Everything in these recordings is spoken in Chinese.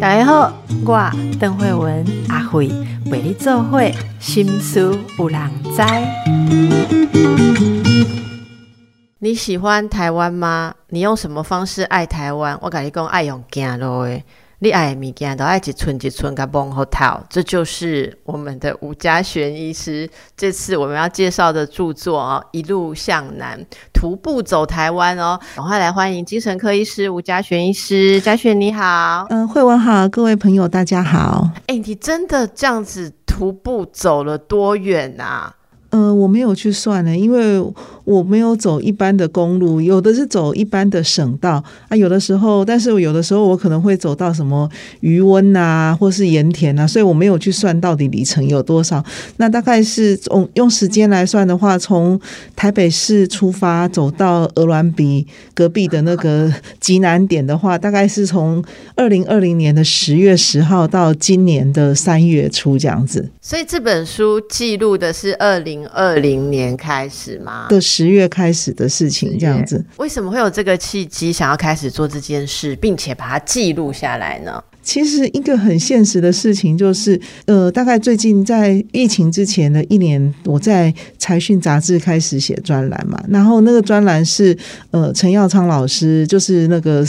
大家好，我邓慧文阿慧为你做会心思有人知。你喜欢台湾吗？你用什么方式爱台湾？我跟你讲，爱用行路的。你爱物件都爱一寸一寸甲往后套，这就是我们的吴家璇医师。这次我们要介绍的著作哦，《一路向南，徒步走台湾》哦，赶快来欢迎精神科医师吴家璇医师。家璇你好，嗯，慧文好，各位朋友大家好。哎，你真的这样子徒步走了多远啊？呃，我没有去算呢，因为我没有走一般的公路，有的是走一般的省道啊，有的时候，但是有的时候我可能会走到什么余温呐，或是盐田呐，所以我没有去算到底里程有多少。那大概是从用时间来算的话，从台北市出发走到鹅銮鼻隔壁的那个极南点的话，大概是从二零二零年的十月十号到今年的三月初这样子。所以这本书记录的是二零。二零年开始吗？的十月开始的事情，这样子。为什么会有这个契机，想要开始做这件事，并且把它记录下来呢？其实一个很现实的事情就是，呃，大概最近在疫情之前的一年，我在财讯杂志开始写专栏嘛。然后那个专栏是呃陈耀昌老师，就是那个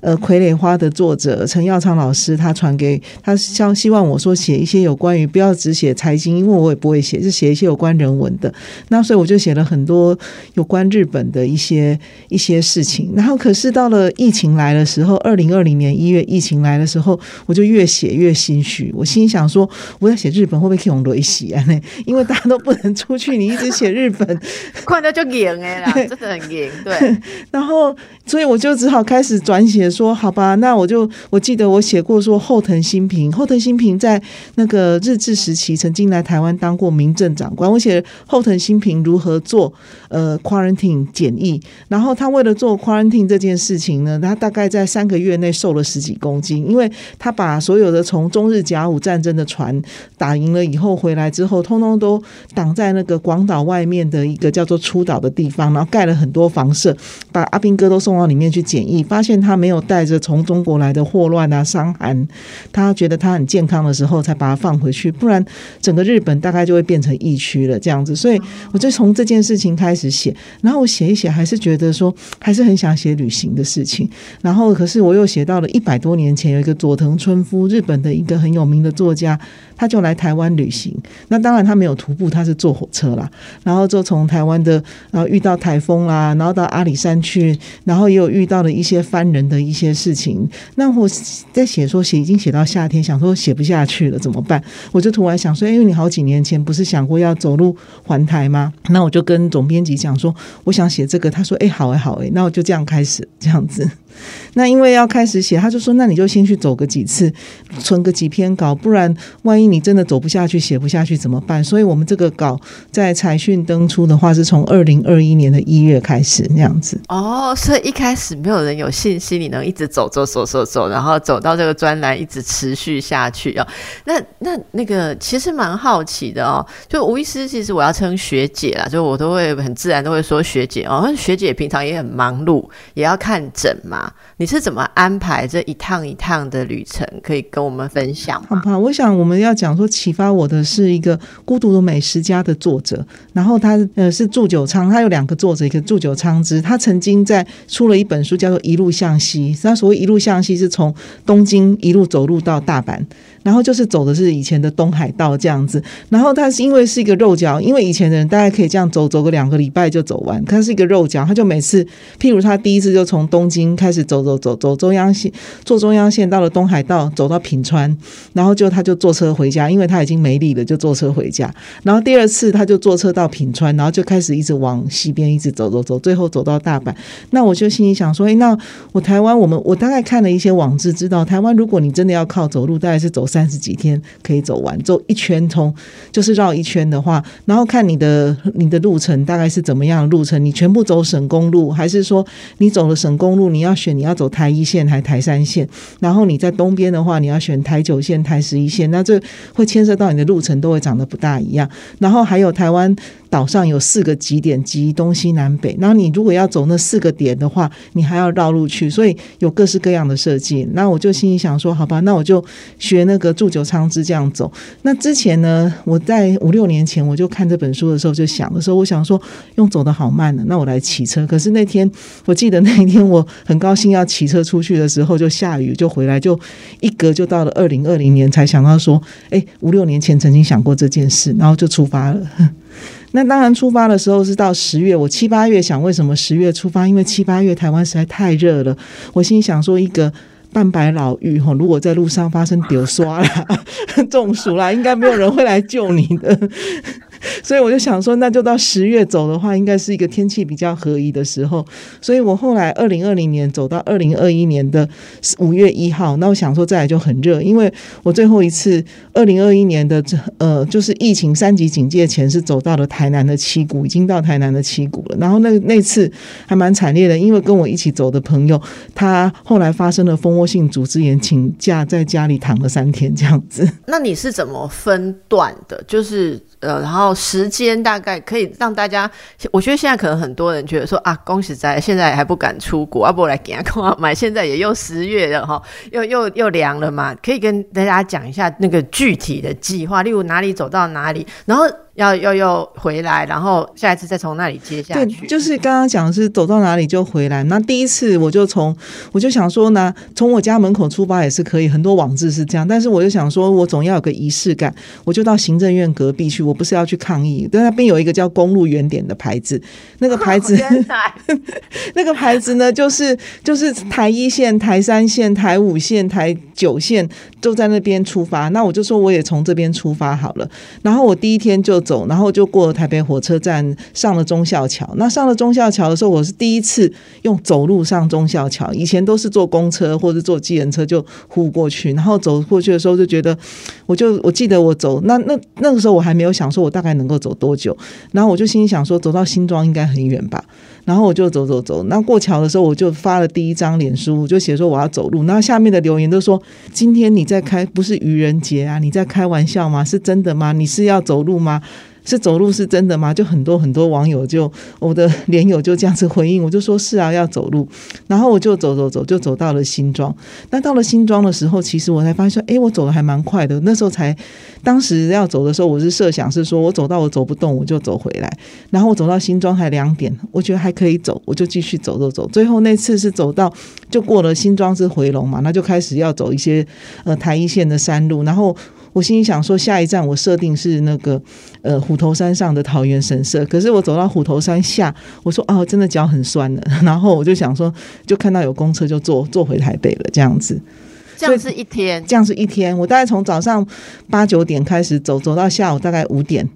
呃傀儡花的作者陈耀昌老师，他传给他，希希望我说写一些有关于不要只写财经，因为我也不会写，是写一些有关人文的。那所以我就写了很多有关日本的一些一些事情。然后可是到了疫情来的时候，二零二零年一月疫情来的时候。我就越写越心虚，我心想说，我要写日本会不会用雷喜啊？因为大家都不能出去，你一直写日本，看到就赢哎啦，真的很赢。对，然后所以我就只好开始转写，说好吧，那我就我记得我写过说后藤新平，后藤新平在那个日治时期曾经来台湾当过民政长官，我写后藤新平如何做呃 quarantine 检疫，然后他为了做 quarantine 这件事情呢，他大概在三个月内瘦了十几公斤，因为。他把所有的从中日甲午战争的船打赢了以后回来之后，通通都挡在那个广岛外面的一个叫做出岛的地方，然后盖了很多房舍，把阿兵哥都送到里面去检疫，发现他没有带着从中国来的霍乱啊、伤寒，他觉得他很健康的时候才把他放回去，不然整个日本大概就会变成疫区了这样子。所以我就从这件事情开始写，然后我写一写，还是觉得说还是很想写旅行的事情，然后可是我又写到了一百多年前有一个作藤春夫，日本的一个很有名的作家，他就来台湾旅行。那当然他没有徒步，他是坐火车啦。然后就从台湾的，然后遇到台风啦，然后到阿里山去，然后也有遇到了一些翻人的一些事情。那我在写说写已经写到夏天，想说写不下去了怎么办？我就突然想说，因为你好几年前不是想过要走路环台吗？那我就跟总编辑讲说，我想写这个。他说：“哎，好哎，好哎。”那我就这样开始这样子。那因为要开始写，他就说：“那你就先去走个几次，存个几篇稿，不然万一你真的走不下去、写不下去怎么办？”所以，我们这个稿在财讯登出的话，是从二零二一年的一月开始那样子。哦，所以一开始没有人有信心你能一直走走走走走，然后走到这个专栏一直持续下去哦。那那那个其实蛮好奇的哦。就吴医师，其实我要称学姐啦，就我都会很自然都会说学姐哦。学姐平常也很忙碌，也要看诊嘛。你是怎么安排这一趟一趟的旅程？可以跟我们分享吗？好吧，我想我们要讲说，启发我的是一个孤独的美食家的作者，然后他呃是祝九昌，他有两个作者，一个祝九昌之，他曾经在出了一本书，叫做《一路向西》。他所谓一路向西，是从东京一路走路到大阪。然后就是走的是以前的东海道这样子，然后他是因为是一个肉脚，因为以前的人大概可以这样走走个两个礼拜就走完，他是一个肉脚，他就每次，譬如他第一次就从东京开始走走走走中央线，坐中央线到了东海道，走到平川，然后就他就坐车回家，因为他已经没力了，就坐车回家。然后第二次他就坐车到平川，然后就开始一直往西边一直走走走，最后走到大阪。那我就心里想说，哎，那我台湾我们我大概看了一些网志，知道台湾如果你真的要靠走路，大概是走。三十几天可以走完，走一圈通就是绕一圈的话，然后看你的你的路程大概是怎么样的路程，你全部走省公路，还是说你走了省公路，你要选你要走台一线还是台三线？然后你再东边的话，你要选台九线、台十一线，那这会牵涉到你的路程都会长得不大一样。然后还有台湾岛上有四个极点，即东西南北。然后你如果要走那四个点的话，你还要绕路去，所以有各式各样的设计。那我就心里想说，好吧，那我就学那个祝九昌之这样走。那之前呢，我在五六年前我就看这本书的时候就想的时候，我想说用走的好慢的，那我来骑车。可是那天我记得那一天我很高兴要骑车出去的时候，就下雨，就回来就一隔就到了二零二零年才想到说，哎，五六年前曾经想过这件事，然后就出发了。那当然出发的时候是到十月，我七八月想为什么十月出发？因为七八月台湾实在太热了，我心想说一个。半白老妪哈，如果在路上发生丢刷啦、中暑啦，应该没有人会来救你的。所以我就想说，那就到十月走的话，应该是一个天气比较合宜的时候。所以我后来二零二零年走到二零二一年的五月一号，那我想说再来就很热，因为我最后一次二零二一年的这呃，就是疫情三级警戒前是走到了台南的七股，已经到台南的七股了。然后那那次还蛮惨烈的，因为跟我一起走的朋友，他后来发生了蜂窝性组织炎，请假在家里躺了三天这样子。那你是怎么分段的？就是呃，然后时间大概可以让大家，我觉得现在可能很多人觉得说啊，恭喜在现在还不敢出国，要不来给他买，现在也又十月了哈，又又又凉了嘛，可以跟大家讲一下那个具体的计划，例如哪里走到哪里，然后。要要要回来，然后下一次再从那里接下去。对，就是刚刚讲的是走到哪里就回来。那第一次我就从我就想说呢，从我家门口出发也是可以，很多网志是这样。但是我就想说，我总要有个仪式感，我就到行政院隔壁去。我不是要去抗议，但那边有一个叫公路原点的牌子，那个牌子，那个牌子呢，就是就是台一线、台三线、台五线、台九线都在那边出发。那我就说我也从这边出发好了。然后我第一天就。走，然后就过了台北火车站，上了忠孝桥。那上了忠孝桥的时候，我是第一次用走路上忠孝桥，以前都是坐公车或者坐机人车就呼过去。然后走过去的时候，就觉得，我就我记得我走那那那个时候我还没有想说我大概能够走多久，然后我就心里想说，走到新庄应该很远吧。然后我就走走走，那过桥的时候我就发了第一张脸书，就写说我要走路。那下面的留言都说：今天你在开不是愚人节啊？你在开玩笑吗？是真的吗？你是要走路吗？是走路是真的吗？就很多很多网友就我的连友就这样子回应，我就说是啊，要走路。然后我就走走走，就走到了新庄。那到了新庄的时候，其实我才发现说，哎，我走的还蛮快的。那时候才当时要走的时候，我是设想是说我走到我走不动，我就走回来。然后我走到新庄还两点，我觉得还可以走，我就继续走走走。最后那次是走到就过了新庄是回龙嘛，那就开始要走一些呃台一线的山路，然后。我心里想说，下一站我设定是那个呃虎头山上的桃园神社。可是我走到虎头山下，我说哦，真的脚很酸了。然后我就想说，就看到有公车，就坐坐回台北了。这样子，这样是一天，这样是一天。我大概从早上八九点开始走，走到下午大概五点。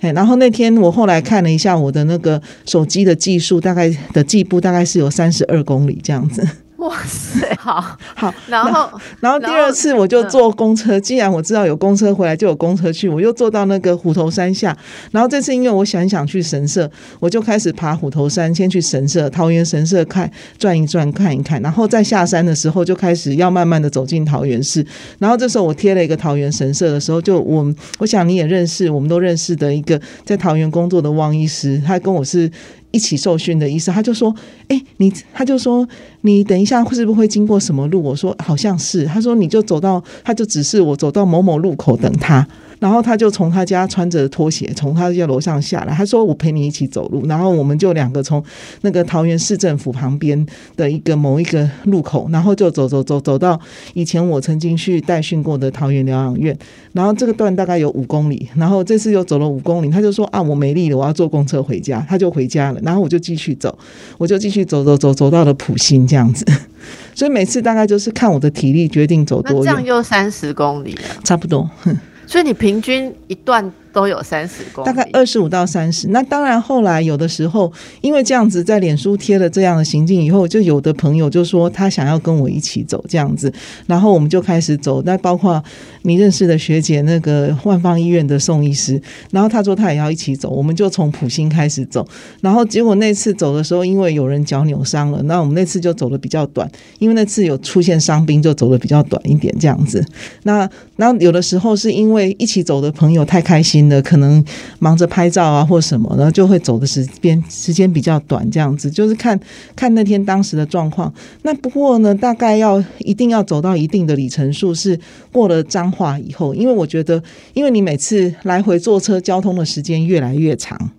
嘿，然后那天我后来看了一下我的那个手机的计数，大概的计步大概是有三十二公里这样子。哇塞，好好，然后然后第二次我就坐公车，既然我知道有公车回来，就有公车去，我又坐到那个虎头山下。然后这次因为我想想去神社，我就开始爬虎头山，先去神社桃园神社看转一转看一看，然后再下山的时候就开始要慢慢的走进桃园市。然后这时候我贴了一个桃园神社的时候，就我我想你也认识，我们都认识的一个在桃园工作的汪医师，他跟我是。一起受训的意思，他就说：“哎，你，他就说你等一下是不会经过什么路？”我说：“好像是。”他说：“你就走到，他就指示我走到某某路口等他。”然后他就从他家穿着拖鞋从他家楼上下来，他说：“我陪你一起走路。”然后我们就两个从那个桃园市政府旁边的一个某一个路口，然后就走走走走到以前我曾经去代训过的桃园疗养院。然后这个段大概有五公里，然后这次又走了五公里，他就说：“啊，我没力了，我要坐公车回家。”他就回家了。然后我就继续走，我就继续走走走走到了普兴这样子。所以每次大概就是看我的体力决定走多远。这样又三十公里了，差不多。所以你平均一段。都有三十公里，大概二十五到三十。那当然，后来有的时候，因为这样子在脸书贴了这样的行径以后，就有的朋友就说他想要跟我一起走这样子，然后我们就开始走。那包括你认识的学姐那个万方医院的宋医师，然后他说他也要一起走，我们就从普兴开始走。然后结果那次走的时候，因为有人脚扭伤了，那我们那次就走的比较短，因为那次有出现伤兵，就走的比较短一点这样子。那那有的时候是因为一起走的朋友太开心。的，可能忙着拍照啊或什么，然后就会走的时间时间比较短，这样子就是看看那天当时的状况。那不过呢，大概要一定要走到一定的里程数，是过了彰化以后，因为我觉得，因为你每次来回坐车交通的时间越来越长。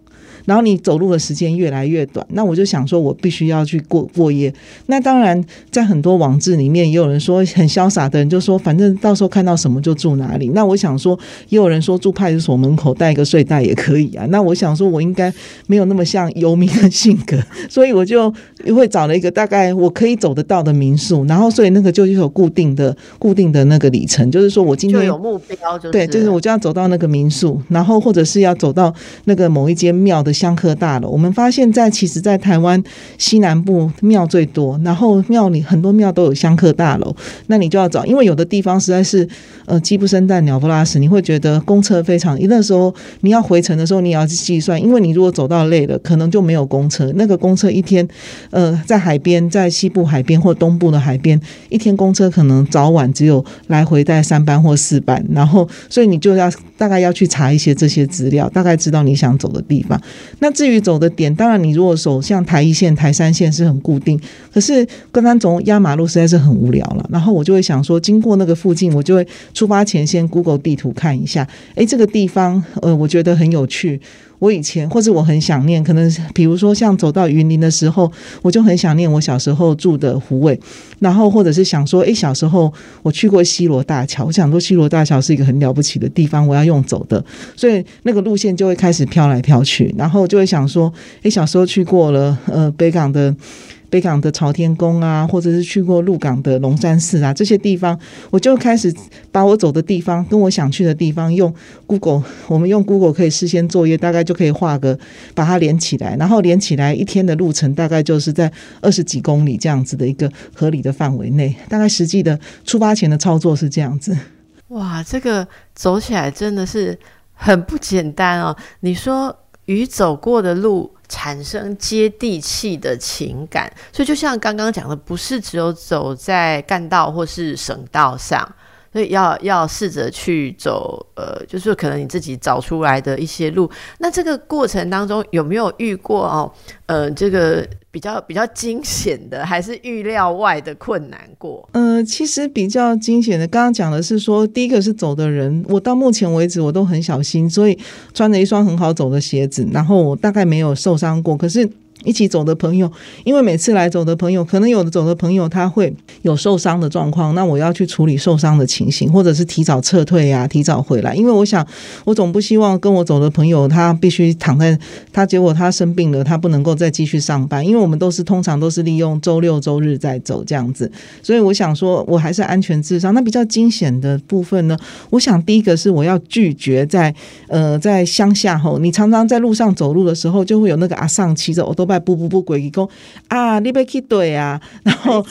然后你走路的时间越来越短，那我就想说，我必须要去过过夜。那当然，在很多网志里面，也有人说很潇洒的人就说，反正到时候看到什么就住哪里。那我想说，也有人说住派出所门口带一个睡袋也可以啊。那我想说，我应该没有那么像游民的性格，所以我就会找了一个大概我可以走得到的民宿。然后，所以那个就有固定的、固定的那个里程，就是说我今天有目标，就对，就是我就要走到那个民宿，然后或者是要走到那个某一间庙的。香客大楼，我们发现，在其实，在台湾西南部庙最多，然后庙里很多庙都有香客大楼，那你就要找，因为有的地方实在是呃鸡不生蛋，鸟不拉屎，你会觉得公车非常，那时候你要回程的时候，你也要去计算，因为你如果走到累了，可能就没有公车，那个公车一天，呃，在海边，在西部海边或东部的海边，一天公车可能早晚只有来回带三班或四班，然后所以你就要大概要去查一些这些资料，大概知道你想走的地方。那至于走的点，当然你如果走像台一线、台三线是很固定，可是刚刚走压马路实在是很无聊了。然后我就会想说，经过那个附近，我就会出发前先 Google 地图看一下，诶，这个地方呃，我觉得很有趣。我以前或者我很想念，可能比如说像走到云林的时候，我就很想念我小时候住的湖尾，然后或者是想说，诶，小时候我去过西罗大桥，我想说西罗大桥是一个很了不起的地方，我要用走的，所以那个路线就会开始飘来飘去，然后就会想说，诶，小时候去过了，呃，北港的。北港的朝天宫啊，或者是去过鹿港的龙山寺啊，这些地方，我就开始把我走的地方跟我想去的地方用 Google，我们用 Google 可以事先作业，大概就可以画个把它连起来，然后连起来一天的路程大概就是在二十几公里这样子的一个合理的范围内，大概实际的出发前的操作是这样子。哇，这个走起来真的是很不简单哦！你说与走过的路。产生接地气的情感，所以就像刚刚讲的，不是只有走在干道或是省道上，所以要要试着去走，呃，就是可能你自己找出来的一些路。那这个过程当中有没有遇过哦？呃，这个。比较比较惊险的，还是预料外的困难过？呃，其实比较惊险的，刚刚讲的是说，第一个是走的人，我到目前为止我都很小心，所以穿着一双很好走的鞋子，然后我大概没有受伤过。可是。一起走的朋友，因为每次来走的朋友，可能有的走的朋友他会有受伤的状况，那我要去处理受伤的情形，或者是提早撤退呀，提早回来。因为我想，我总不希望跟我走的朋友他必须躺在他，结果他生病了，他不能够再继续上班。因为我们都是通常都是利用周六周日在走这样子，所以我想说，我还是安全至上。那比较惊险的部分呢？我想第一个是我要拒绝在呃在乡下吼，你常常在路上走路的时候，就会有那个阿上骑着我都。不不过去讲啊！你要去对啊，然后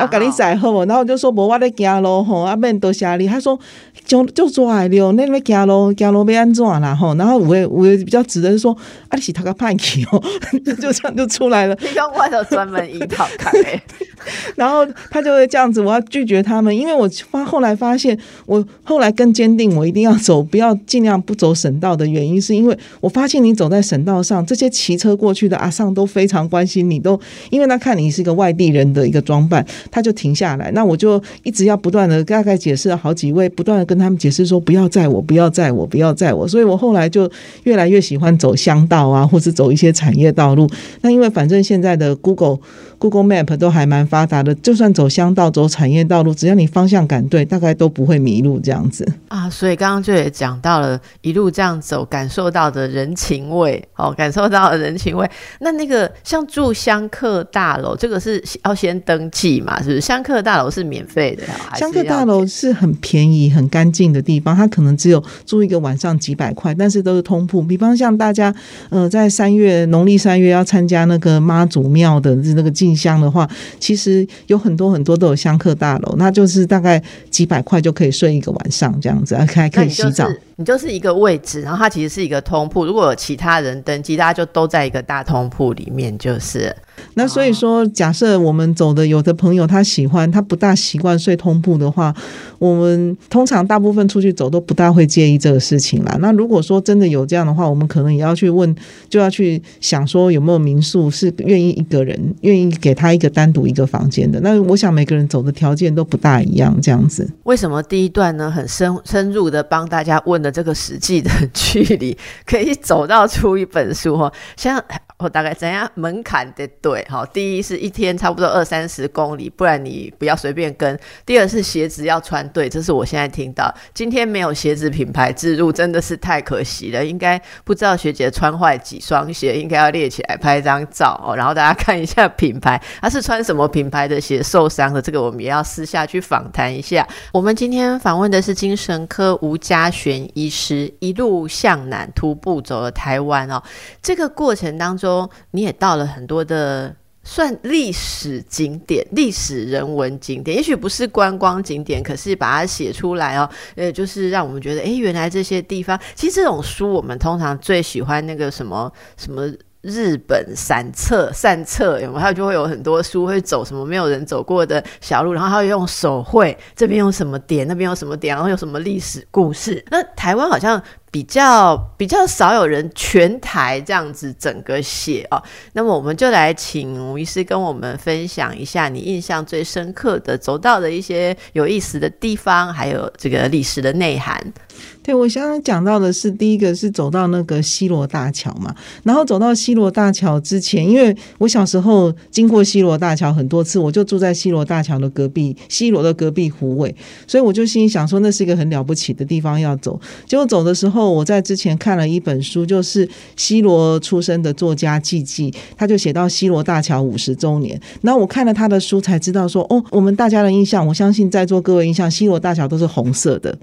我跟你载好无，然后就说无我咧行路吼，啊免多谢你。他说就就拽了，那要行路行路要安怎啦吼？然后我我比较直的说，啊你是他个叛逆哦，就这样就出来了。你讲我有专门一套开，然后他就会这样子，我要拒绝他们，因为我发后来发现，我后来更坚定，我一定要走，不要尽量不走省道的原因，是因为我发现你走在省道上，这些骑车过去的阿上都。非常关心你，都因为他看你是一个外地人的一个装扮，他就停下来。那我就一直要不断的大概解释了好几位，不断的跟他们解释说不要载我，不要载我，不要载我。所以我后来就越来越喜欢走乡道啊，或者走一些产业道路。那因为反正现在的 Google。Google Map 都还蛮发达的，就算走乡道、走产业道路，只要你方向感对，大概都不会迷路这样子啊。所以刚刚就也讲到了，一路这样走，感受到的人情味哦，感受到的人情味。那那个像住香客大楼，这个是要先登记嘛？是不是？香客大楼是免费的，香客大楼是很便宜、很干净的地方，它可能只有住一个晚上几百块，但是都是通铺。比方像大家呃，在三月农历三月要参加那个妈祖庙的那个祭。香的话，其实有很多很多都有香客大楼，那就是大概几百块就可以睡一个晚上这样子，还可以洗澡。你就是一个位置，然后它其实是一个通铺。如果有其他人登记，大家就都在一个大通铺里面，就是。那所以说，假设我们走的有的朋友他喜欢，他不大习惯睡通铺的话，我们通常大部分出去走都不大会介意这个事情啦。那如果说真的有这样的话，我们可能也要去问，就要去想说有没有民宿是愿意一个人愿意给他一个单独一个房间的。那我想每个人走的条件都不大一样，这样子。为什么第一段呢？很深深入的帮大家问这个实际的 距离，可以走到出一本书哈，像。我大概怎样门槛的对，好，第一是一天差不多二三十公里，不然你不要随便跟。第二是鞋子要穿对，这是我现在听到。今天没有鞋子品牌植入，真的是太可惜了。应该不知道学姐穿坏几双鞋，应该要列起来拍一张照哦，然后大家 看一下品牌，她是穿什么品牌的鞋受伤的，这个我们也要私下去访谈一下。我们今天访问的是精神科吴家璇医师，一路向南徒步走了台湾哦，这个过程当中。你也到了很多的算历史景点、历史人文景点，也许不是观光景点，可是把它写出来哦，呃，就是让我们觉得，哎，原来这些地方，其实这种书我们通常最喜欢那个什么什么日本散册、散册，有没有？它就会有很多书会走什么没有人走过的小路，然后它会用手绘，这边用什么点，那边用什么点，然后有什么历史故事。那台湾好像。比较比较少有人全台这样子整个写哦，那么我们就来请吴医师跟我们分享一下你印象最深刻的走到的一些有意思的地方，还有这个历史的内涵。对我刚刚讲到的是第一个是走到那个西罗大桥嘛，然后走到西罗大桥之前，因为我小时候经过西罗大桥很多次，我就住在西罗大桥的隔壁，西罗的隔壁湖尾，所以我就心里想说那是一个很了不起的地方要走。结果走的时候。我在之前看了一本书，就是西罗出生的作家季季，他就写到西罗大桥五十周年。然后我看了他的书，才知道说，哦，我们大家的印象，我相信在座各位印象，西罗大桥都是红色的。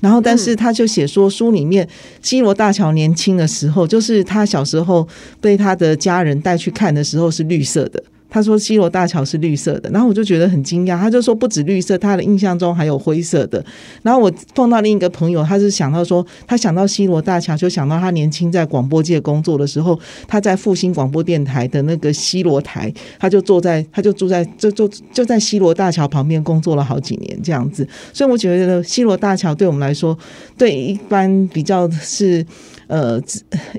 然后，但是他就写说，书里面基罗大桥年轻的时候，就是他小时候被他的家人带去看的时候是绿色的。他说西罗大桥是绿色的，然后我就觉得很惊讶。他就说不止绿色，他的印象中还有灰色的。然后我碰到另一个朋友，他是想到说，他想到西罗大桥，就想到他年轻在广播界工作的时候，他在复兴广播电台的那个西罗台，他就坐在，他就住在，就就就在西罗大桥旁边工作了好几年这样子。所以我觉得西罗大桥对我们来说，对一般比较是。呃，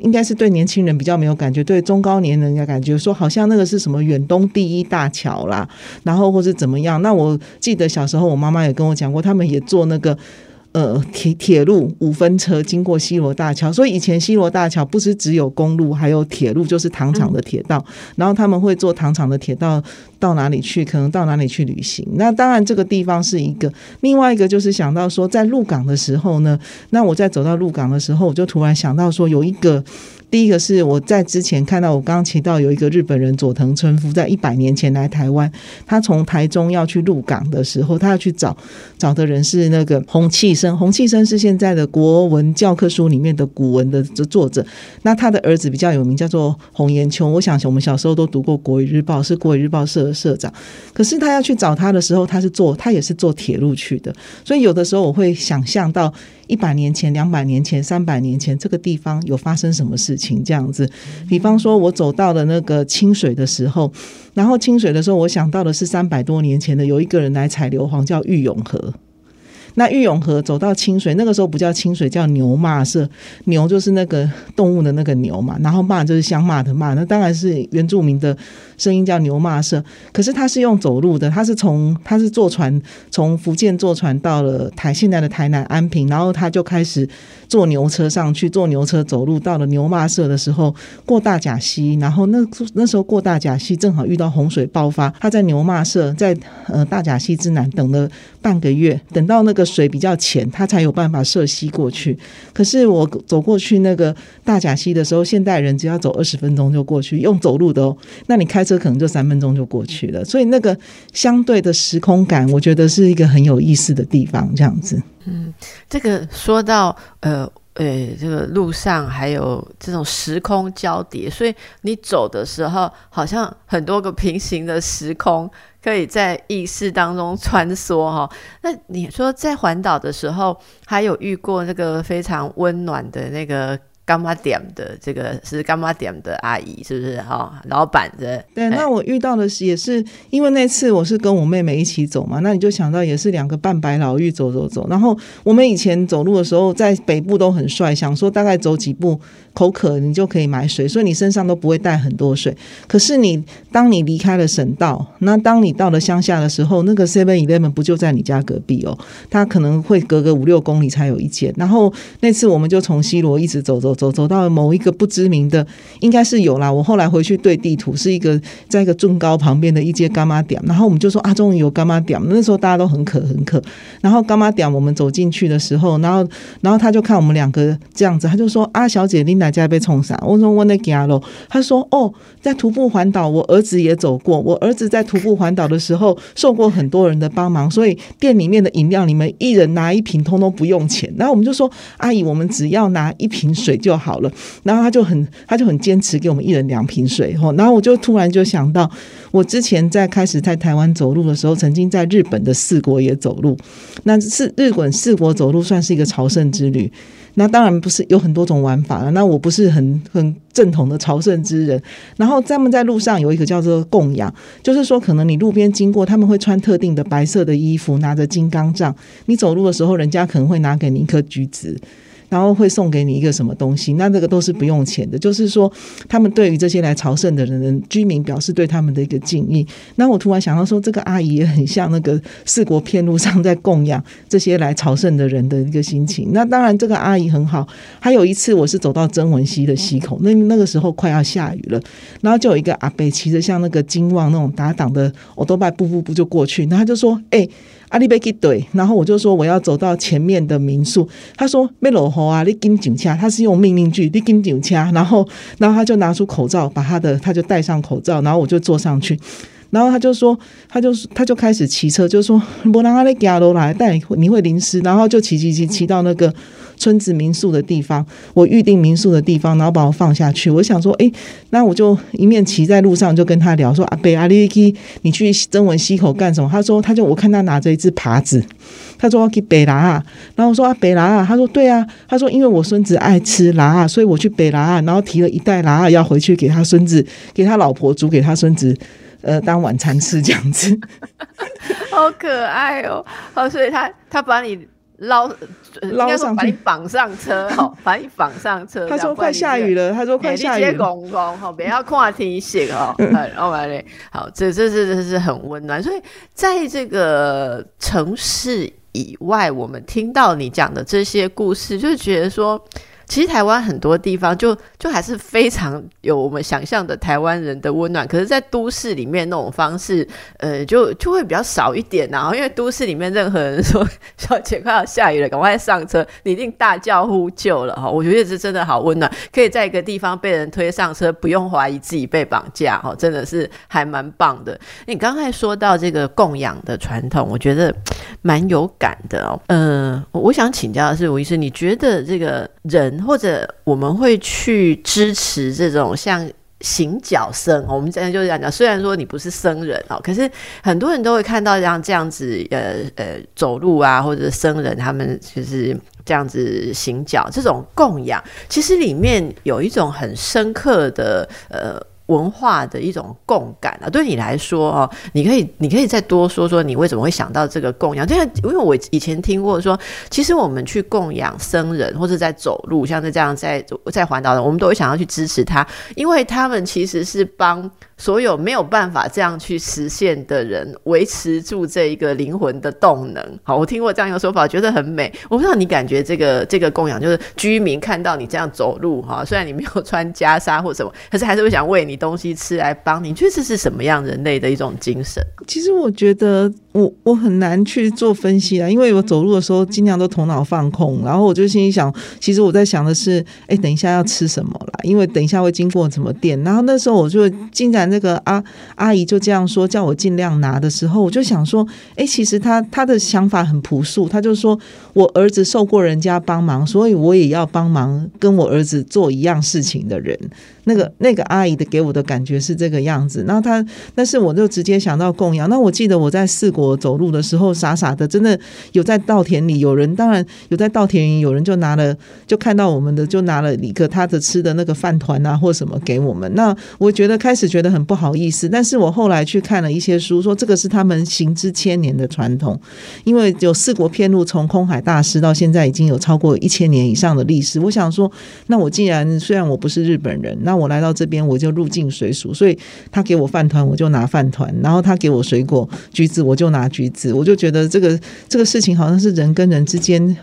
应该是对年轻人比较没有感觉，对中高年人家感觉说好像那个是什么远东第一大桥啦，然后或是怎么样。那我记得小时候我妈妈也跟我讲过，他们也做那个。呃，铁铁路五分车经过西罗大桥，所以以前西罗大桥不是只有公路，还有铁路，就是糖厂的铁道。然后他们会坐糖厂的铁道到哪里去？可能到哪里去旅行？那当然这个地方是一个。另外一个就是想到说，在鹿港的时候呢，那我在走到鹿港的时候，我就突然想到说，有一个。第一个是我在之前看到，我刚刚提到有一个日本人佐藤春夫，在一百年前来台湾，他从台中要去鹿港的时候，他要去找找的人是那个洪气生，洪气生是现在的国文教科书里面的古文的作者，那他的儿子比较有名，叫做洪延秋。我想我们小时候都读过《国语日报》，是《国语日报》社的社长。可是他要去找他的时候，他是坐他也是坐铁路去的，所以有的时候我会想象到。一百年前、两百年前、三百年前，这个地方有发生什么事情？这样子，比方说，我走到了那个清水的时候，然后清水的时候，我想到的是三百多年前的有一个人来采硫磺，叫玉永河。那玉永河走到清水，那个时候不叫清水，叫牛骂社。牛就是那个动物的那个牛嘛，然后骂就是相骂的骂，那当然是原住民的。声音叫牛骂社，可是他是用走路的，他是从他是坐船从福建坐船到了台现在的台南安平，然后他就开始坐牛车上去，坐牛车走路到了牛骂社的时候，过大甲溪，然后那那时候过大甲溪正好遇到洪水爆发，他在牛骂社在呃大甲溪之南等了半个月，等到那个水比较浅，他才有办法涉溪过去。可是我走过去那个大甲溪的时候，现代人只要走二十分钟就过去，用走路的哦，那你开。这可能就三分钟就过去了，所以那个相对的时空感，我觉得是一个很有意思的地方。这样子，嗯，这个说到呃。呃，这个路上还有这种时空交叠，所以你走的时候，好像很多个平行的时空可以在意识当中穿梭哈。那你说在环岛的时候，还有遇过那个非常温暖的那个？干妈点的这个是干妈点的阿姨，是不是哈？老板的对。那我遇到的是也是因为那次我是跟我妹妹一起走嘛，那你就想到也是两个半白老妪走走走。然后我们以前走路的时候在北部都很帅，想说大概走几步口渴你就可以买水，所以你身上都不会带很多水。可是你当你离开了省道，那当你到了乡下的时候，那个 Seven Eleven 不就在你家隔壁哦？它可能会隔个五六公里才有一间。然后那次我们就从西罗一直走走。走走到某一个不知名的，应该是有啦。我后来回去对地图，是一个在一个中高旁边的一间干妈店。然后我们就说啊，终于有干妈店。那时候大家都很渴很渴。然后干妈店我们走进去的时候，然后然后他就看我们两个这样子，他就说啊，小姐，你哪家被冲散？我说我那家喽。他说哦，在徒步环岛，我儿子也走过。我儿子在徒步环岛的时候，受过很多人的帮忙，所以店里面的饮料，你们一人拿一瓶，通通不用钱。然后我们就说，阿姨，我们只要拿一瓶水就。就好了，然后他就很他就很坚持给我们一人两瓶水吼，然后我就突然就想到，我之前在开始在台湾走路的时候，曾经在日本的四国也走路，那是日本四国走路算是一个朝圣之旅，那当然不是有很多种玩法了，那我不是很很正统的朝圣之人，然后他们在路上有一个叫做供养，就是说可能你路边经过，他们会穿特定的白色的衣服，拿着金刚杖，你走路的时候，人家可能会拿给你一颗橘子。然后会送给你一个什么东西？那这个都是不用钱的。就是说，他们对于这些来朝圣的人居民表示对他们的一个敬意。那我突然想到说，这个阿姨也很像那个四国片路上在供养这些来朝圣的人的一个心情。那当然，这个阿姨很好。还有一次，我是走到曾文溪的溪口，那那个时候快要下雨了，然后就有一个阿伯骑着像那个金旺那种打挡的欧都拜，步步步就过去，然后他就说：“哎。”阿里贝基对，然后我就说我要走到前面的民宿。他说没落哦啊，你跟警掐，他是用命令句，你跟警掐。然后，然后他就拿出口罩，把他的他就戴上口罩，然后我就坐上去。然后他就说，他就他就开始骑车，就说不让阿里加罗来，但 你会淋湿。然后就骑骑骑骑到那个。村子民宿的地方，我预定民宿的地方，然后把我放下去。我想说，哎，那我就一面骑在路上，就跟他聊说：“阿北阿里基，你去曾文溪口干什么？”他说：“他就我看他拿着一只耙子，他说要去北拉。”然后我说：“啊，北拉。”他说：“对啊。”他说：“因为我孙子爱吃拉，所以我去北拉，然后提了一袋拉要回去给他孙子，给他老婆煮给他孙子，呃，当晚餐吃这样子。”好可爱哦！好，所以他他把你。捞捞上把你绑上车，好，把你绑上车。他说快下雨了，他说快下雨。接公公，哈，不要跨天色哦。然后来嘞，好，这这这这是很温暖。所以在这个城市以外，我们听到你讲的这些故事，就觉得说。其实台湾很多地方就就还是非常有我们想象的台湾人的温暖，可是，在都市里面那种方式，呃，就就会比较少一点呐。因为都市里面任何人说小姐快要下雨了，赶快上车，你一定大叫呼救了哈。我觉得这真的好温暖，可以在一个地方被人推上车，不用怀疑自己被绑架哈，真的是还蛮棒的。你刚才说到这个供养的传统，我觉得蛮有感的哦。嗯，我想请教的是吴医生，你觉得这个人？或者我们会去支持这种像行脚僧，我们现在就是讲讲，虽然说你不是僧人哦，可是很多人都会看到像这样子，呃呃，走路啊，或者僧人他们就是这样子行脚，这种供养，其实里面有一种很深刻的呃。文化的一种共感啊，对你来说哦，你可以，你可以再多说说你为什么会想到这个供养？因为因为我以前听过说，其实我们去供养僧人或者在走路，像是这样在在环岛的，我们都会想要去支持他，因为他们其实是帮。所有没有办法这样去实现的人，维持住这一个灵魂的动能。好，我听过这样一个说法，觉得很美。我不知道你感觉这个这个供养，就是居民看到你这样走路哈，虽然你没有穿袈裟或什么，可是还是会想喂你东西吃来帮你，你觉得这是什么样人类的一种精神？其实我觉得我我很难去做分析啊，因为我走路的时候尽量都头脑放空，然后我就心里想，其实我在想的是，哎，等一下要吃什么啦？因为等一下会经过什么店，然后那时候我就竟然那个阿阿姨就这样说，叫我尽量拿的时候，我就想说，哎，其实他他的想法很朴素，他就说我儿子受过人家帮忙，所以我也要帮忙跟我儿子做一样事情的人。那个那个阿姨的给我的感觉是这个样子，然后她，但是我就直接想到供养。那我记得我在四国走路的时候，傻傻的，真的有在稻田里，有人当然有在稻田里，有人就拿了，就看到我们的，就拿了一个他的吃的那个饭团啊，或什么给我们。那我觉得开始觉得很不好意思，但是我后来去看了一些书，说这个是他们行之千年的传统，因为有四国片路从空海大师到现在已经有超过一千年以上的历史。我想说，那我既然虽然我不是日本人，那我来到这边我就入境随俗，所以他给我饭团我就拿饭团，然后他给我水果橘子我就拿橘子，我就觉得这个这个事情好像是人跟人之间。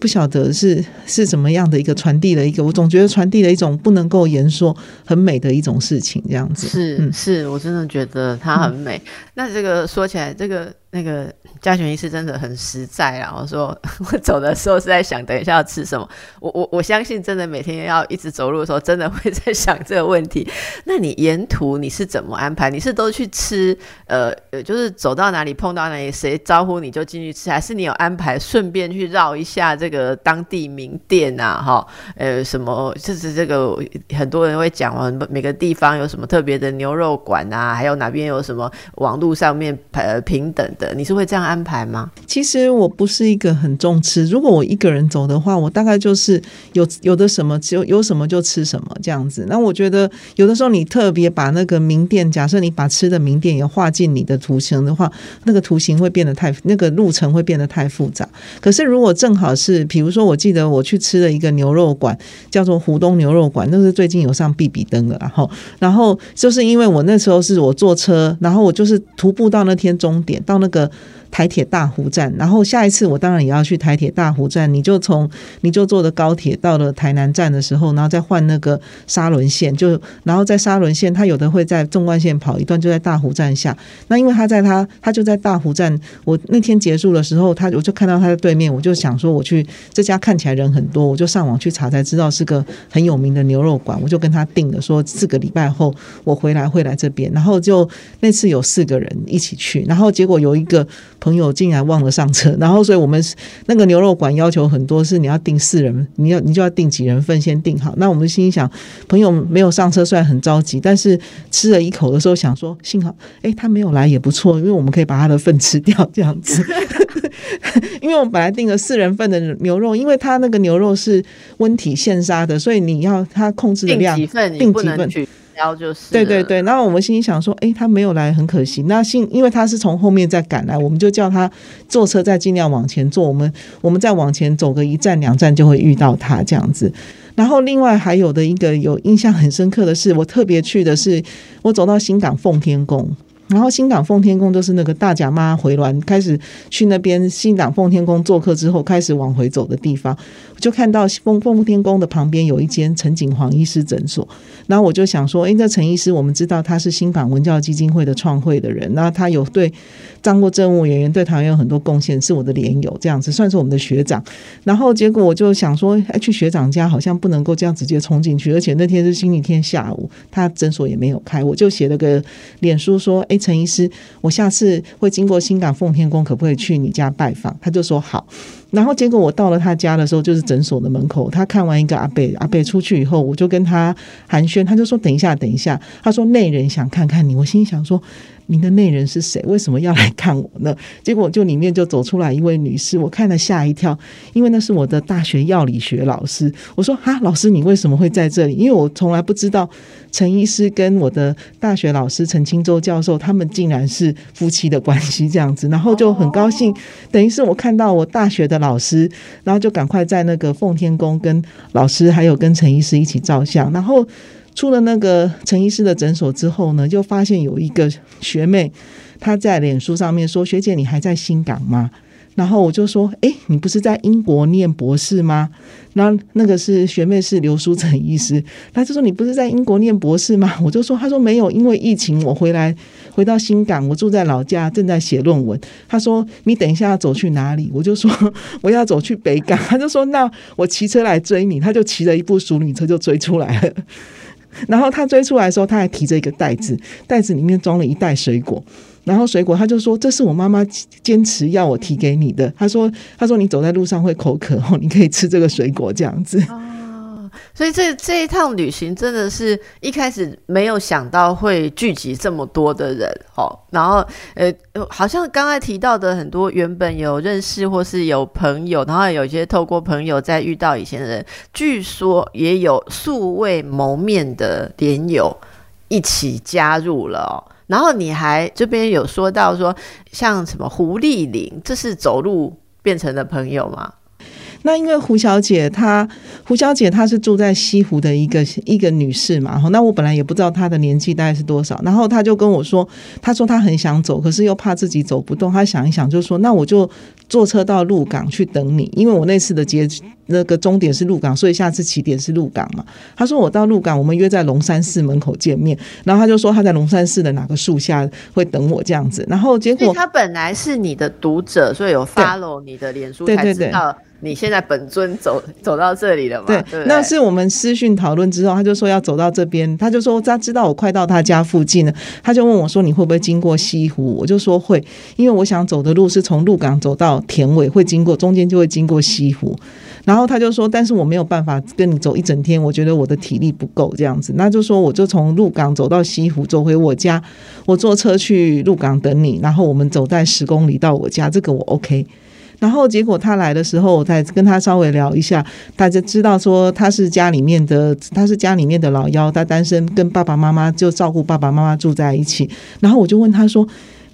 不晓得是是怎么样的一个传递的一个，我总觉得传递了一种不能够言说很美的一种事情，这样子是是，我真的觉得它很美。那这个说起来，这个。那个嘉泉医师真的很实在啊！我说 我走的时候是在想，等一下要吃什么。我我我相信，真的每天要一直走路的时候，真的会在想这个问题。那你沿途你是怎么安排？你是都去吃？呃呃，就是走到哪里碰到哪里，谁招呼你就进去吃，还是你有安排顺便去绕一下这个当地名店啊？哈，呃，什么就是这个很多人会讲哦，每个地方有什么特别的牛肉馆啊，还有哪边有什么网络上面呃平等。的你是会这样安排吗？其实我不是一个很重吃。如果我一个人走的话，我大概就是有有的什么就有什么就吃什么这样子。那我觉得有的时候你特别把那个名店，假设你把吃的名店也画进你的图形的话，那个图形会变得太那个路程会变得太复杂。可是如果正好是，比如说我记得我去吃了一个牛肉馆，叫做湖东牛肉馆，那是最近有上必比登的，然后然后就是因为我那时候是我坐车，然后我就是徒步到那天终点到那。那个台铁大湖站，然后下一次我当然也要去台铁大湖站。你就从你就坐的高铁到了台南站的时候，然后再换那个沙轮线，就然后在沙轮线，它有的会在纵贯线跑一段，就在大湖站下。那因为他在他他就在大湖站，我那天结束的时候，他我就看到他的对面，我就想说我去这家看起来人很多，我就上网去查才知道是个很有名的牛肉馆，我就跟他订了，说四个礼拜后我回来会来这边。然后就那次有四个人一起去，然后结果有一个。朋友竟然忘了上车，然后所以我们那个牛肉馆要求很多，是你要订四人，你要你就要订几人份先订好。那我们心想，朋友没有上车，虽然很着急，但是吃了一口的时候想说，幸好哎他没有来也不错，因为我们可以把他的份吃掉这样子。因为我们本来订了四人份的牛肉，因为它那个牛肉是温体现杀的，所以你要它控制的量，订几份，订几份。就是对对对，然后我们心里想说，哎，他没有来，很可惜。那幸因为他是从后面再赶来，我们就叫他坐车再尽量往前坐。我们我们再往前走个一站两站就会遇到他这样子。然后另外还有的一个有印象很深刻的是，我特别去的是我走到新港奉天宫。然后新港奉天宫就是那个大甲妈回銮开始去那边新港奉天宫做客之后，开始往回走的地方，就看到奉奉天宫的旁边有一间陈景煌医师诊所。然后我就想说，哎，这陈医师，我们知道他是新港文教基金会的创会的人，那他有对当过政务演员，对台湾有很多贡献，是我的连友，这样子算是我们的学长。然后结果我就想说，哎，去学长家好像不能够这样直接冲进去，而且那天是星期天下午，他诊所也没有开，我就写了个脸书说，哎。陈医师，我下次会经过新港奉天宫，可不可以去你家拜访？他就说好。然后结果我到了他家的时候，就是诊所的门口。他看完一个阿贝，阿贝出去以后，我就跟他寒暄，他就说等一下，等一下。他说内人想看看你。我心想说。你的内人是谁？为什么要来看我呢？结果就里面就走出来一位女士，我看了吓一跳，因为那是我的大学药理学老师。我说：“哈，老师，你为什么会在这里？”因为我从来不知道陈医师跟我的大学老师陈清洲教授他们竟然是夫妻的关系这样子，然后就很高兴，等于是我看到我大学的老师，然后就赶快在那个奉天宫跟老师还有跟陈医师一起照相，然后。出了那个陈医师的诊所之后呢，就发现有一个学妹，她在脸书上面说：“学姐，你还在新港吗？”然后我就说：“哎，你不是在英国念博士吗？”然后那个是学妹是刘淑成医师，他就说：“你不是在英国念博士吗？”我就说：“他说没有，因为疫情我回来回到新港，我住在老家，正在写论文。”他说：“你等一下要走去哪里？”我就说：“我要走去北港。”他就说：“那我骑车来追你。”他就骑着一部淑女车就追出来了。然后他追出来的时候，他还提着一个袋子，袋子里面装了一袋水果。然后水果，他就说：“这是我妈妈坚持要我提给你的。”他说：“他说你走在路上会口渴哦，你可以吃这个水果这样子。”，所以这这一趟旅行真的是一开始没有想到会聚集这么多的人哦。然后呃，好像刚才提到的很多原本有认识或是有朋友，然后有一些透过朋友再遇到以前的人，据说也有素未谋面的连友一起加入了。然后你还这边有说到说，像什么胡丽玲，这是走路变成的朋友吗？那因为胡小姐她，胡小姐她是住在西湖的一个一个女士嘛，哈，那我本来也不知道她的年纪大概是多少，然后她就跟我说，她说她很想走，可是又怕自己走不动，她想一想就说，那我就坐车到鹿港去等你，因为我那次的结。那个终点是鹿港，所以下次起点是鹿港嘛。她说我到鹿港，我们约在龙山寺门口见面。然后她就说她在龙山寺的哪个树下会等我这样子。然后结果她本来是你的读者，所以有 follow 你的脸书，才知道你现在本尊走走到这里了嘛？对，那是我们私讯讨论之后，他就说要走到这边，他就说他知道我快到他家附近了，他就问我说你会不会经过西湖？我就说会，因为我想走的路是从鹿港走到田尾，会经过中间就会经过西湖。然后他就说：“但是我没有办法跟你走一整天，我觉得我的体力不够这样子。那就说我就从鹿港走到西湖，走回我家，我坐车去鹿港等你，然后我们走在十公里到我家，这个我 OK。然后结果他来的时候，我再跟他稍微聊一下，大家知道说他是家里面的，他是家里面的老幺，他单身，跟爸爸妈妈就照顾爸爸妈妈住在一起。然后我就问他说。”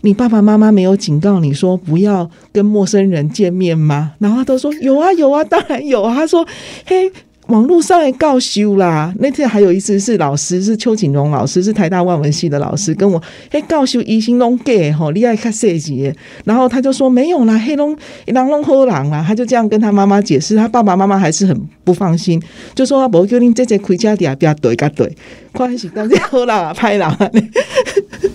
你爸爸妈妈没有警告你说不要跟陌生人见面吗？然后他都说有啊有啊，当然有啊。他说嘿。网络上也告修啦，那天还有一次是老师，是邱景荣老师，是台大外文系的老师，跟我嘿告修疑心弄 gay 吼，你爱看设计，然后他就说没有啦，黑龙狼龙喝狼啦，他就这样跟他妈妈解释，他爸爸妈妈还是很不放心，就说不叫你这这开家底不要对个对，关系当这喝狼啊拍狼啊，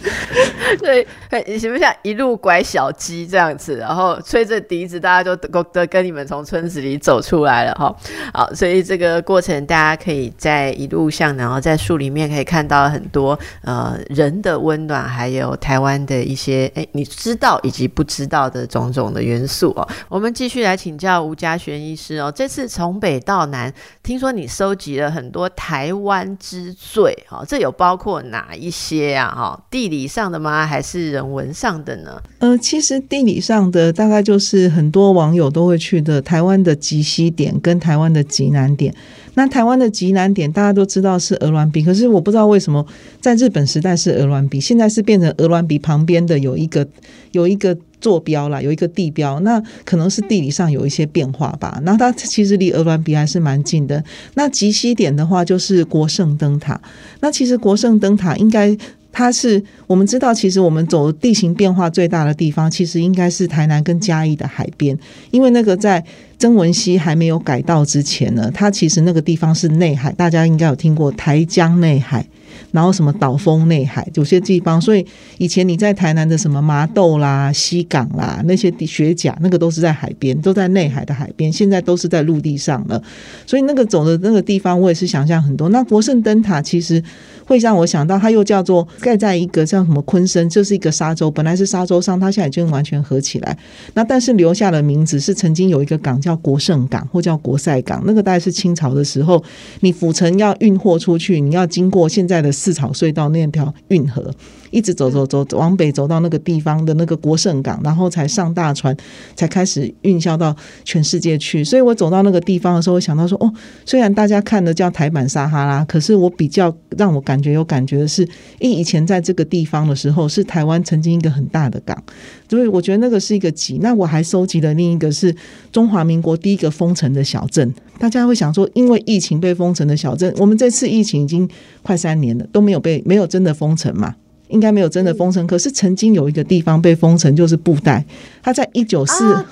对，行不像一路拐小鸡这样子，然后吹着笛子，大家就都都跟你们从村子里走出来了哈，好，所以这。个过程，大家可以在一路上，然后在树里面可以看到很多呃人的温暖，还有台湾的一些哎你知道以及不知道的种种的元素哦。我们继续来请教吴家璇医师哦。这次从北到南，听说你收集了很多台湾之最哦，这有包括哪一些啊？哈，地理上的吗？还是人文上的呢？呃，其实地理上的大概就是很多网友都会去的台湾的极西点跟台湾的极南点。那台湾的极南点大家都知道是鹅銮鼻，可是我不知道为什么在日本时代是鹅銮鼻，现在是变成鹅銮鼻旁边的有一个有一个坐标了，有一个地标，那可能是地理上有一些变化吧。那它其实离鹅銮鼻还是蛮近的。那极西点的话就是国圣灯塔，那其实国圣灯塔应该。它是我们知道，其实我们走地形变化最大的地方，其实应该是台南跟嘉义的海边，因为那个在曾文溪还没有改道之前呢，它其实那个地方是内海，大家应该有听过台江内海。然后什么岛风内海有些地方，所以以前你在台南的什么麻豆啦、西港啦那些雪甲，那个都是在海边，都在内海的海边。现在都是在陆地上了，所以那个走的那个地方，我也是想象很多。那国盛灯塔其实会让我想到，它又叫做盖在一个像什么昆生，这是一个沙洲，本来是沙洲上，它现在已经完全合起来。那但是留下的名字是曾经有一个港叫国盛港，或叫国赛港，那个大概是清朝的时候，你府城要运货出去，你要经过现在的。市场隧道那条运河。一直走走走往北走到那个地方的那个国盛港，然后才上大船，才开始运销到全世界去。所以我走到那个地方的时候，我想到说，哦，虽然大家看的叫台版撒哈拉，可是我比较让我感觉有感觉的是，因为以前在这个地方的时候，是台湾曾经一个很大的港，所以我觉得那个是一个集。那我还收集了另一个是中华民国第一个封城的小镇。大家会想说，因为疫情被封城的小镇，我们这次疫情已经快三年了，都没有被没有真的封城嘛？应该没有真的封城，可是曾经有一个地方被封城，就是布袋。它在一九四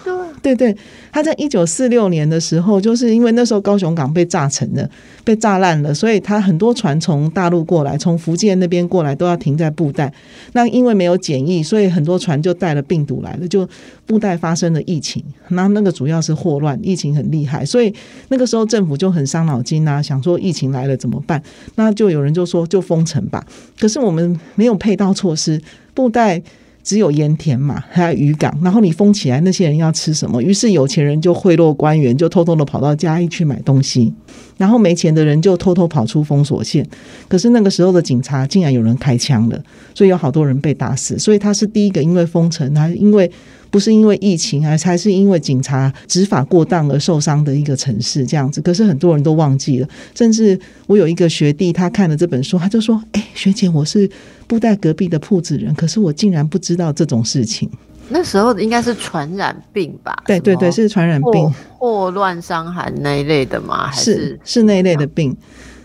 对对，他在一九四六年的时候，就是因为那时候高雄港被炸沉了，被炸烂了，所以他很多船从大陆过来，从福建那边过来都要停在布袋。那因为没有检疫，所以很多船就带了病毒来了，就布袋发生了疫情。那那个主要是霍乱，疫情很厉害，所以那个时候政府就很伤脑筋啊，想说疫情来了怎么办？那就有人就说就封城吧。可是我们没有配套措施，布袋。只有盐田嘛，还有渔港，然后你封起来，那些人要吃什么？于是有钱人就贿赂官员，就偷偷的跑到嘉义去买东西，然后没钱的人就偷偷跑出封锁线。可是那个时候的警察竟然有人开枪了，所以有好多人被打死。所以他是第一个因为封城，他因为。不是因为疫情，还才是因为警察执法过当而受伤的一个城市，这样子。可是很多人都忘记了，甚至我有一个学弟，他看了这本书，他就说：“哎，学姐，我是布袋隔壁的铺子人，可是我竟然不知道这种事情。”那时候应该是传染病吧？对对对，是传染病，霍乱、伤寒那一类的吗？是是那一类的病。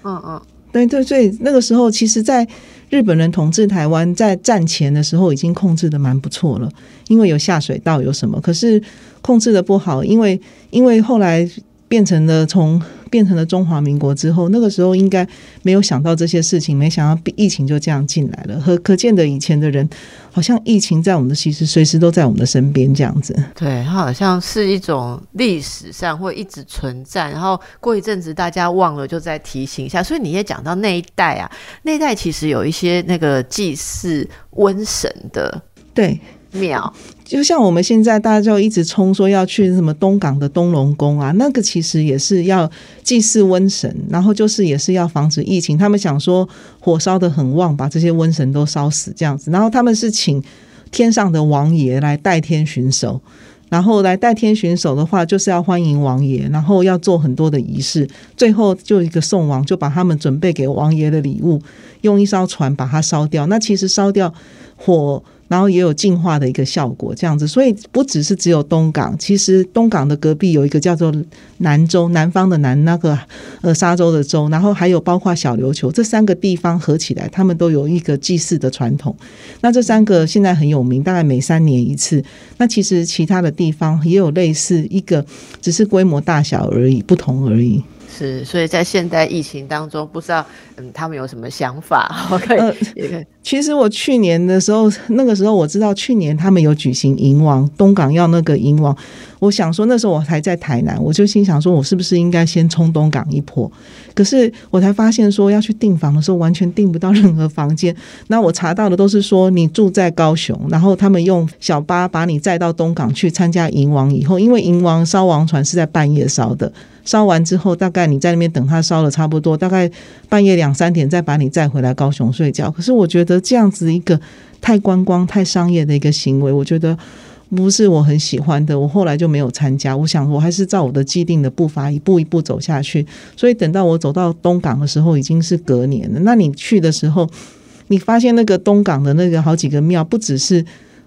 嗯嗯，对对，所以那个时候，其实，在日本人统治台湾在战前的时候已经控制的蛮不错了，因为有下水道有什么，可是控制的不好，因为因为后来变成了从变成了中华民国之后，那个时候应该没有想到这些事情，没想到疫情就这样进来了，和可见的以前的人。好像疫情在我们的其实随时都在我们的身边这样子。对，它好像是一种历史上会一直存在，然后过一阵子大家忘了就再提醒一下。所以你也讲到那一代啊，那一代其实有一些那个祭祀瘟神的对庙。就像我们现在大家就一直冲说要去什么东港的东龙宫啊，那个其实也是要祭祀瘟神，然后就是也是要防止疫情。他们想说火烧的很旺，把这些瘟神都烧死这样子。然后他们是请天上的王爷来代天巡守，然后来代天巡守的话，就是要欢迎王爷，然后要做很多的仪式，最后就一个送王，就把他们准备给王爷的礼物，用一艘船把它烧掉。那其实烧掉火。然后也有净化的一个效果，这样子，所以不只是只有东港，其实东港的隔壁有一个叫做南州，南方的南那个呃沙洲的洲，然后还有包括小琉球这三个地方合起来，他们都有一个祭祀的传统。那这三个现在很有名，大概每三年一次。那其实其他的地方也有类似一个，只是规模大小而已，不同而已。是，所以在现代疫情当中，不知道嗯他们有什么想法？可以。其实我去年的时候，那个时候我知道去年他们有举行银王东港要那个银王，我想说那时候我还在台南，我就心想说，我是不是应该先冲东港一波？可是我才发现说要去订房的时候，完全订不到任何房间。那我查到的都是说你住在高雄，然后他们用小巴把你载到东港去参加银王以后，因为银王烧王船是在半夜烧的，烧完之后大概你在那边等他烧了差不多，大概半夜两三点再把你载回来高雄睡觉。可是我觉得。这样子一个太观光、太商业的一个行为，我觉得不是我很喜欢的。我后来就没有参加。我想，我还是照我的既定的步伐，一步一步走下去。所以等到我走到东港的时候，已经是隔年了。那你去的时候，你发现那个东港的那个好几个庙，不只是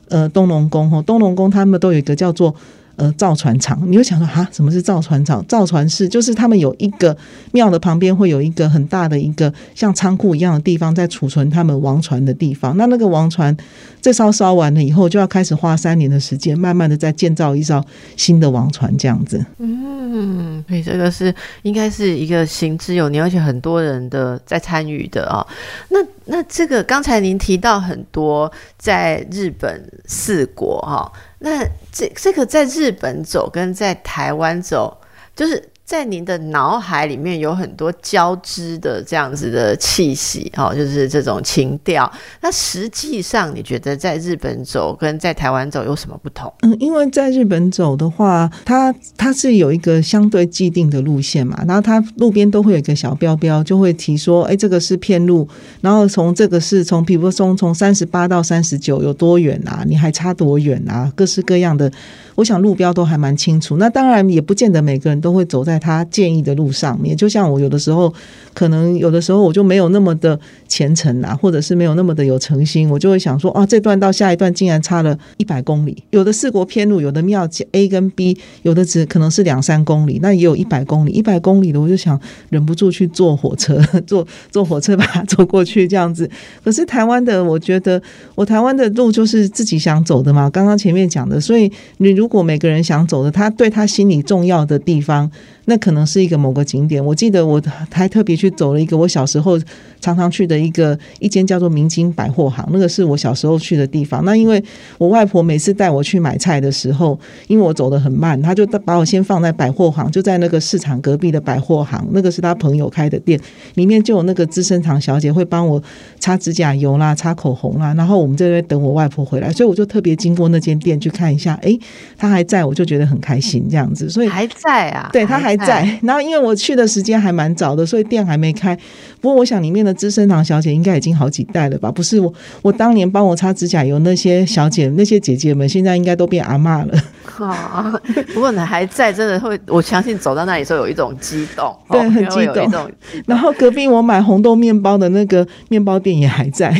呃东龙宫哦，东龙宫他们都有一个叫做。呃，造船厂，你会想说哈，什么是造船厂？造船是就是他们有一个庙的旁边会有一个很大的一个像仓库一样的地方，在储存他们王船的地方。那那个王船这艘烧完了以后，就要开始花三年的时间，慢慢的再建造一艘新的王船这样子。嗯，所以这个是应该是一个行之有年，而且很多人的在参与的啊。那那这个刚才您提到很多在日本四国哈。那这这个在日本走跟在台湾走，就是。在您的脑海里面有很多交织的这样子的气息，哦，就是这种情调。那实际上，你觉得在日本走跟在台湾走有什么不同？嗯，因为在日本走的话，它它是有一个相对既定的路线嘛，然后它路边都会有一个小标标，就会提说，哎，这个是片路，然后从这个是从，比如说从三十八到三十九有多远啊？你还差多远啊？各式各样的，我想路标都还蛮清楚。那当然也不见得每个人都会走在。他建议的路上面。就像我有的时候，可能有的时候我就没有那么的虔诚啊，或者是没有那么的有诚心，我就会想说，啊，这段到下一段竟然差了一百公里，有的四国偏路，有的庙 A 跟 B，有的只可能是两三公里，那也有一百公里，一百公里的，我就想忍不住去坐火车，坐坐火车把它坐过去这样子。可是台湾的，我觉得我台湾的路就是自己想走的嘛，刚刚前面讲的，所以你如如果每个人想走的，他对他心里重要的地方。那可能是一个某个景点，我记得我还特别去走了一个我小时候常常去的一个一间叫做明金百货行，那个是我小时候去的地方。那因为我外婆每次带我去买菜的时候，因为我走得很慢，她就把我先放在百货行，就在那个市场隔壁的百货行，那个是她朋友开的店，里面就有那个资生堂小姐会帮我擦指甲油啦、擦口红啦，然后我们在那边等我外婆回来，所以我就特别经过那间店去看一下，哎，她还在，我就觉得很开心这样子。所以还在啊？对，她还。在，然后因为我去的时间还蛮早的，所以店还没开。不过我想里面的资生堂小姐应该已经好几代了吧？不是我，我当年帮我擦指甲油那些小姐、那些姐姐们，现在应该都变阿妈了。啊，不过你还在，真的会，我相信走到那里时候有一种激动，对，很激动。然后隔壁我买红豆面包的那个面包店也还在。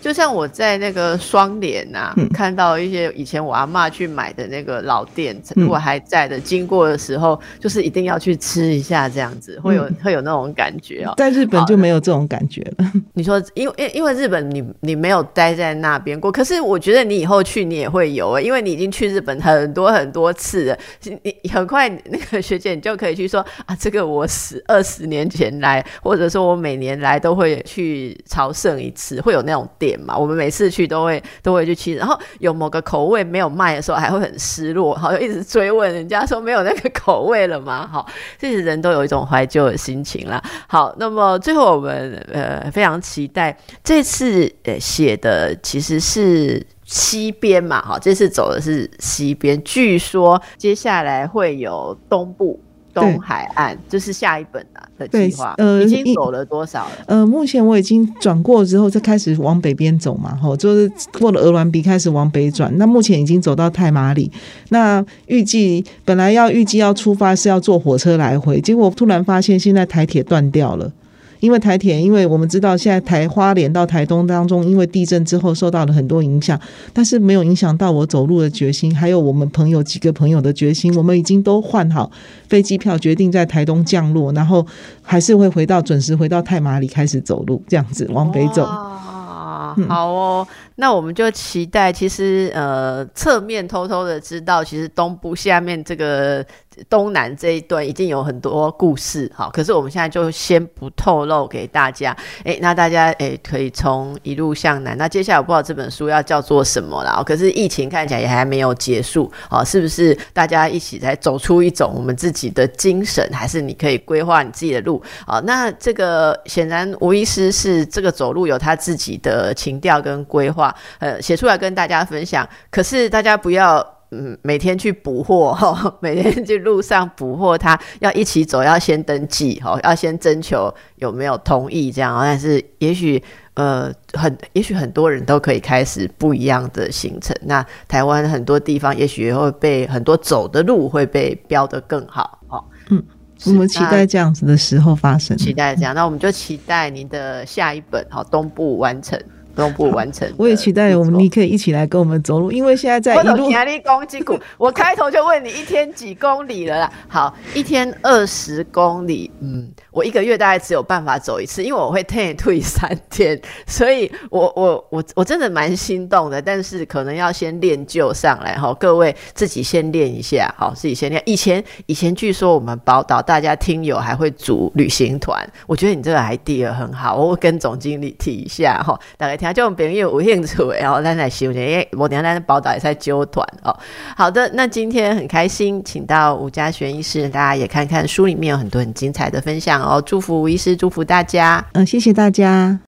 就像我在那个双联呐，看到一些以前我阿妈去买的那个老店，如果还在的，经过的时候，就是一定要去吃一下，这样子会有会有那种感觉哦。在日本就没有这种感觉了。你说，因为因因为日本你你没有待在那边过，可是我觉得你以后去你也会有，因为你已经去日本很多很多次了，你很快那个学姐你就可以去说啊，这个我十二十年前来，或者说我每年来都会去朝圣一次，会有那种店。嘛，我们每次去都会都会去吃，然后有某个口味没有卖的时候，还会很失落，好像一直追问人家说没有那个口味了吗？好，这些人都有一种怀旧的心情啦。好，那么最后我们呃非常期待这次呃写的其实是西边嘛，哈，这次走的是西边，据说接下来会有东部。东海岸就是下一本啊的计划，呃，已经走了多少了？呃，目前我已经转过之后，再开始往北边走嘛，吼，就是过了鹅銮鼻开始往北转。那目前已经走到太马里，那预计本来要预计要出发是要坐火车来回，结果突然发现现在台铁断掉了。因为台铁，因为我们知道现在台花莲到台东当中，因为地震之后受到了很多影响，但是没有影响到我走路的决心，还有我们朋友几个朋友的决心，我们已经都换好飞机票，决定在台东降落，然后还是会回到准时回到太马里开始走路，这样子往北走。好哦，那我们就期待，其实呃，侧面偷偷的知道，其实东部下面这个。东南这一段已经有很多故事，好，可是我们现在就先不透露给大家。哎，那大家哎可以从一路向南。那接下来我不知道这本书要叫做什么了，可是疫情看起来也还没有结束，哦，是不是？大家一起来走出一种我们自己的精神，还是你可以规划你自己的路？啊，那这个显然吴医师是这个走路有他自己的情调跟规划，呃，写出来跟大家分享。可是大家不要。嗯，每天去捕获哈，每天去路上捕获它要一起走，要先登记哈，要先征求有没有同意这样。但是也许呃很，也许很多人都可以开始不一样的行程。那台湾很多地方也许会被很多走的路会被标得更好哦。嗯，我们期待这样子的时候发生，期待这样。那我们就期待您的下一本好东部完成。东部完成，我也期待我们你可以一起来跟我们走路，因为现在在一路。我开头就问你一天几公里了啦？好，一天二十公里。嗯，我一个月大概只有办法走一次，因为我会退退三天，所以我我我我真的蛮心动的，但是可能要先练就上来哈。各位自己先练一下，好，自己先练。以前以前据说我们宝岛大家听友还会组旅行团，我觉得你这个 idea 很好，我会跟总经理提一下哈，大概。听众朋友有兴趣，然后咱来收听，因为我等下咱宝岛也在揪团哦。好的，那今天很开心，请到吴家璇医师，大家也看看书里面有很多很精彩的分享哦。祝福吴医师，祝福大家，嗯，谢谢大家。